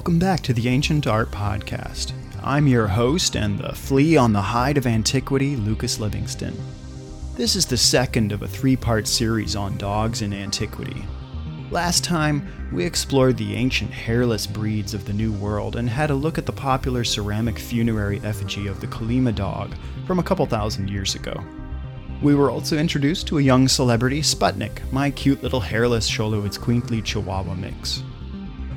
Welcome back to the Ancient Art Podcast. I'm your host and the flea on the hide of antiquity, Lucas Livingston. This is the second of a three part series on dogs in antiquity. Last time, we explored the ancient hairless breeds of the New World and had a look at the popular ceramic funerary effigy of the Colima dog from a couple thousand years ago. We were also introduced to a young celebrity, Sputnik, my cute little hairless Xoloitzcuintli Chihuahua mix.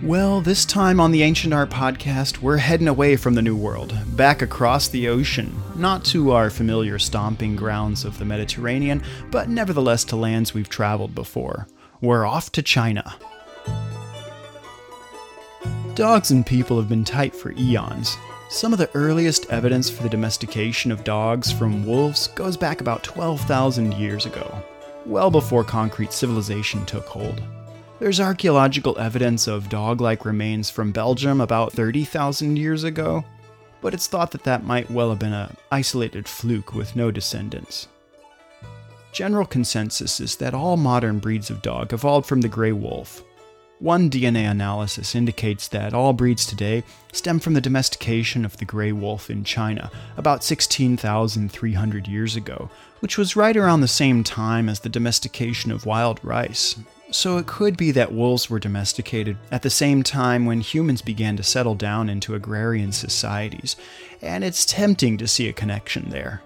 Well, this time on the Ancient Art Podcast, we're heading away from the New World, back across the ocean, not to our familiar stomping grounds of the Mediterranean, but nevertheless to lands we've traveled before. We're off to China. Dogs and people have been tight for eons. Some of the earliest evidence for the domestication of dogs from wolves goes back about 12,000 years ago, well before concrete civilization took hold. There's archaeological evidence of dog like remains from Belgium about 30,000 years ago, but it's thought that that might well have been an isolated fluke with no descendants. General consensus is that all modern breeds of dog evolved from the gray wolf. One DNA analysis indicates that all breeds today stem from the domestication of the gray wolf in China about 16,300 years ago, which was right around the same time as the domestication of wild rice, so it could be that wolves were domesticated at the same time when humans began to settle down into agrarian societies, and it's tempting to see a connection there.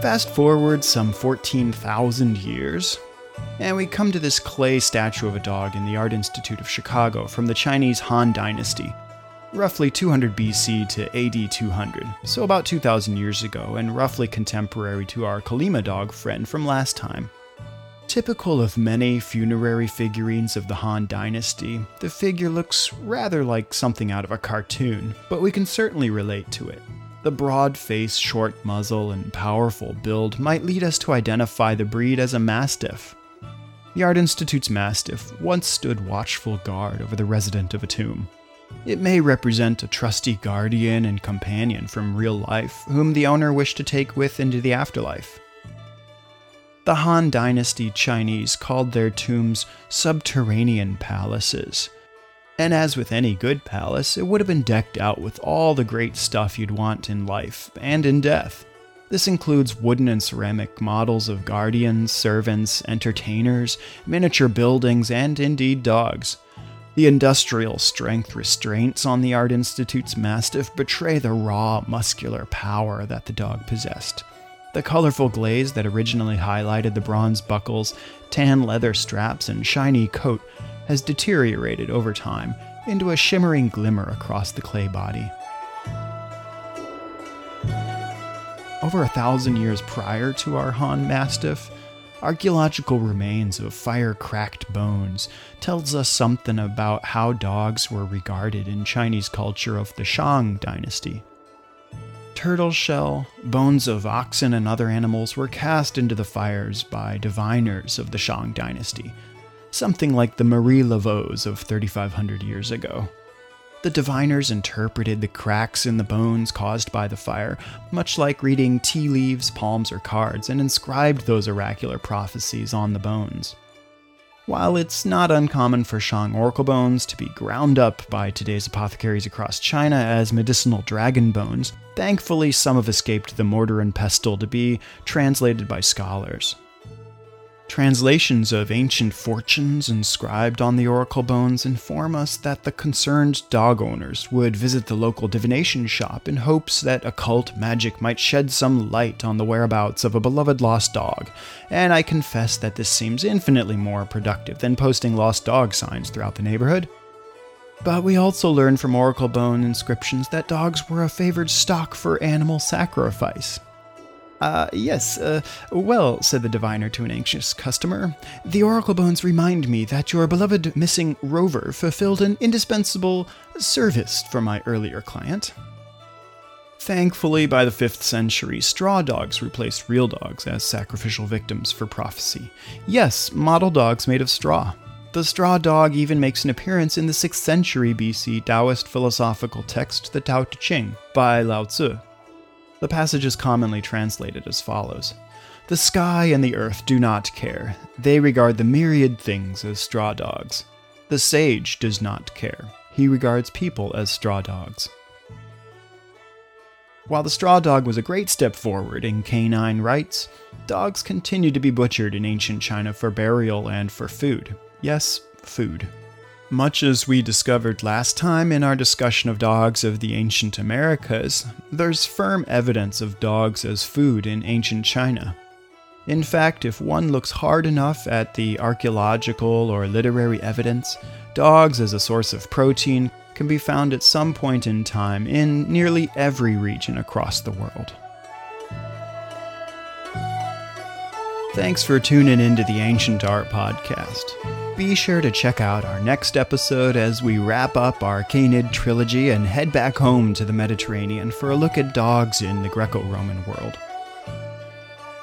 Fast forward some 14,000 years, and we come to this clay statue of a dog in the Art Institute of Chicago from the Chinese Han Dynasty, roughly 200 BC to AD 200, so about 2,000 years ago, and roughly contemporary to our Colima dog friend from last time. Typical of many funerary figurines of the Han Dynasty, the figure looks rather like something out of a cartoon, but we can certainly relate to it. The broad face, short muzzle, and powerful build might lead us to identify the breed as a Mastiff. The Art Institute's Mastiff once stood watchful guard over the resident of a tomb. It may represent a trusty guardian and companion from real life whom the owner wished to take with into the afterlife. The Han Dynasty Chinese called their tombs subterranean palaces. And as with any good palace, it would have been decked out with all the great stuff you'd want in life and in death. This includes wooden and ceramic models of guardians, servants, entertainers, miniature buildings, and indeed dogs. The industrial strength restraints on the Art Institute's Mastiff betray the raw, muscular power that the dog possessed. The colorful glaze that originally highlighted the bronze buckles, tan leather straps, and shiny coat has deteriorated over time into a shimmering glimmer across the clay body. Over a thousand years prior to our Han Mastiff, Archaeological remains of fire-cracked bones tells us something about how dogs were regarded in Chinese culture of the Shang dynasty. Turtle shell, bones of oxen and other animals were cast into the fires by diviners of the Shang dynasty, something like the Marie Laveau of 3500 years ago. The diviners interpreted the cracks in the bones caused by the fire, much like reading tea leaves, palms, or cards, and inscribed those oracular prophecies on the bones. While it's not uncommon for Shang oracle bones to be ground up by today's apothecaries across China as medicinal dragon bones, thankfully some have escaped the mortar and pestle to be translated by scholars. Translations of ancient fortunes inscribed on the oracle bones inform us that the concerned dog owners would visit the local divination shop in hopes that occult magic might shed some light on the whereabouts of a beloved lost dog, and I confess that this seems infinitely more productive than posting lost dog signs throughout the neighborhood. But we also learn from oracle bone inscriptions that dogs were a favored stock for animal sacrifice, uh, yes, uh, well, said the diviner to an anxious customer, the oracle bones remind me that your beloved missing rover fulfilled an indispensable service for my earlier client. Thankfully, by the 5th century, straw dogs replaced real dogs as sacrificial victims for prophecy. Yes, model dogs made of straw. The straw dog even makes an appearance in the 6th century BC Taoist philosophical text, the Tao Te Ching, by Lao Tzu. The passage is commonly translated as follows The sky and the earth do not care, they regard the myriad things as straw dogs. The sage does not care. He regards people as straw dogs. While the straw dog was a great step forward in canine rights, dogs continued to be butchered in ancient China for burial and for food. Yes, food. Much as we discovered last time in our discussion of dogs of the ancient Americas, there's firm evidence of dogs as food in ancient China. In fact, if one looks hard enough at the archaeological or literary evidence, dogs as a source of protein can be found at some point in time in nearly every region across the world. Thanks for tuning into the Ancient Art Podcast. Be sure to check out our next episode as we wrap up our Canid trilogy and head back home to the Mediterranean for a look at dogs in the Greco Roman world.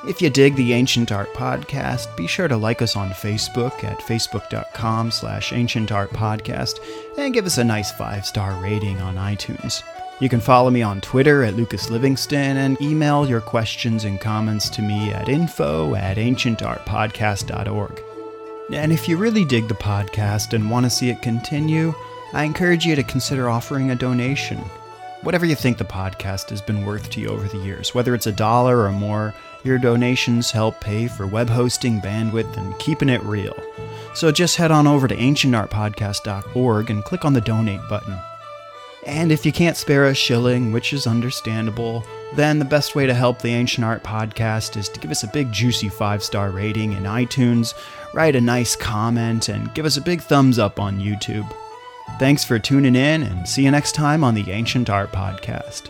If you dig the Ancient Art Podcast, be sure to like us on Facebook at facebook.com slash ancientartpodcast and give us a nice five-star rating on iTunes. You can follow me on Twitter at Lucas Livingston and email your questions and comments to me at info at ancientartpodcast.org. And if you really dig the podcast and want to see it continue, I encourage you to consider offering a donation. Whatever you think the podcast has been worth to you over the years, whether it's a dollar or more, your donations help pay for web hosting, bandwidth, and keeping it real. So just head on over to ancientartpodcast.org and click on the donate button. And if you can't spare a shilling, which is understandable, then the best way to help the Ancient Art Podcast is to give us a big juicy five star rating in iTunes, write a nice comment, and give us a big thumbs up on YouTube. Thanks for tuning in, and see you next time on the Ancient Art Podcast.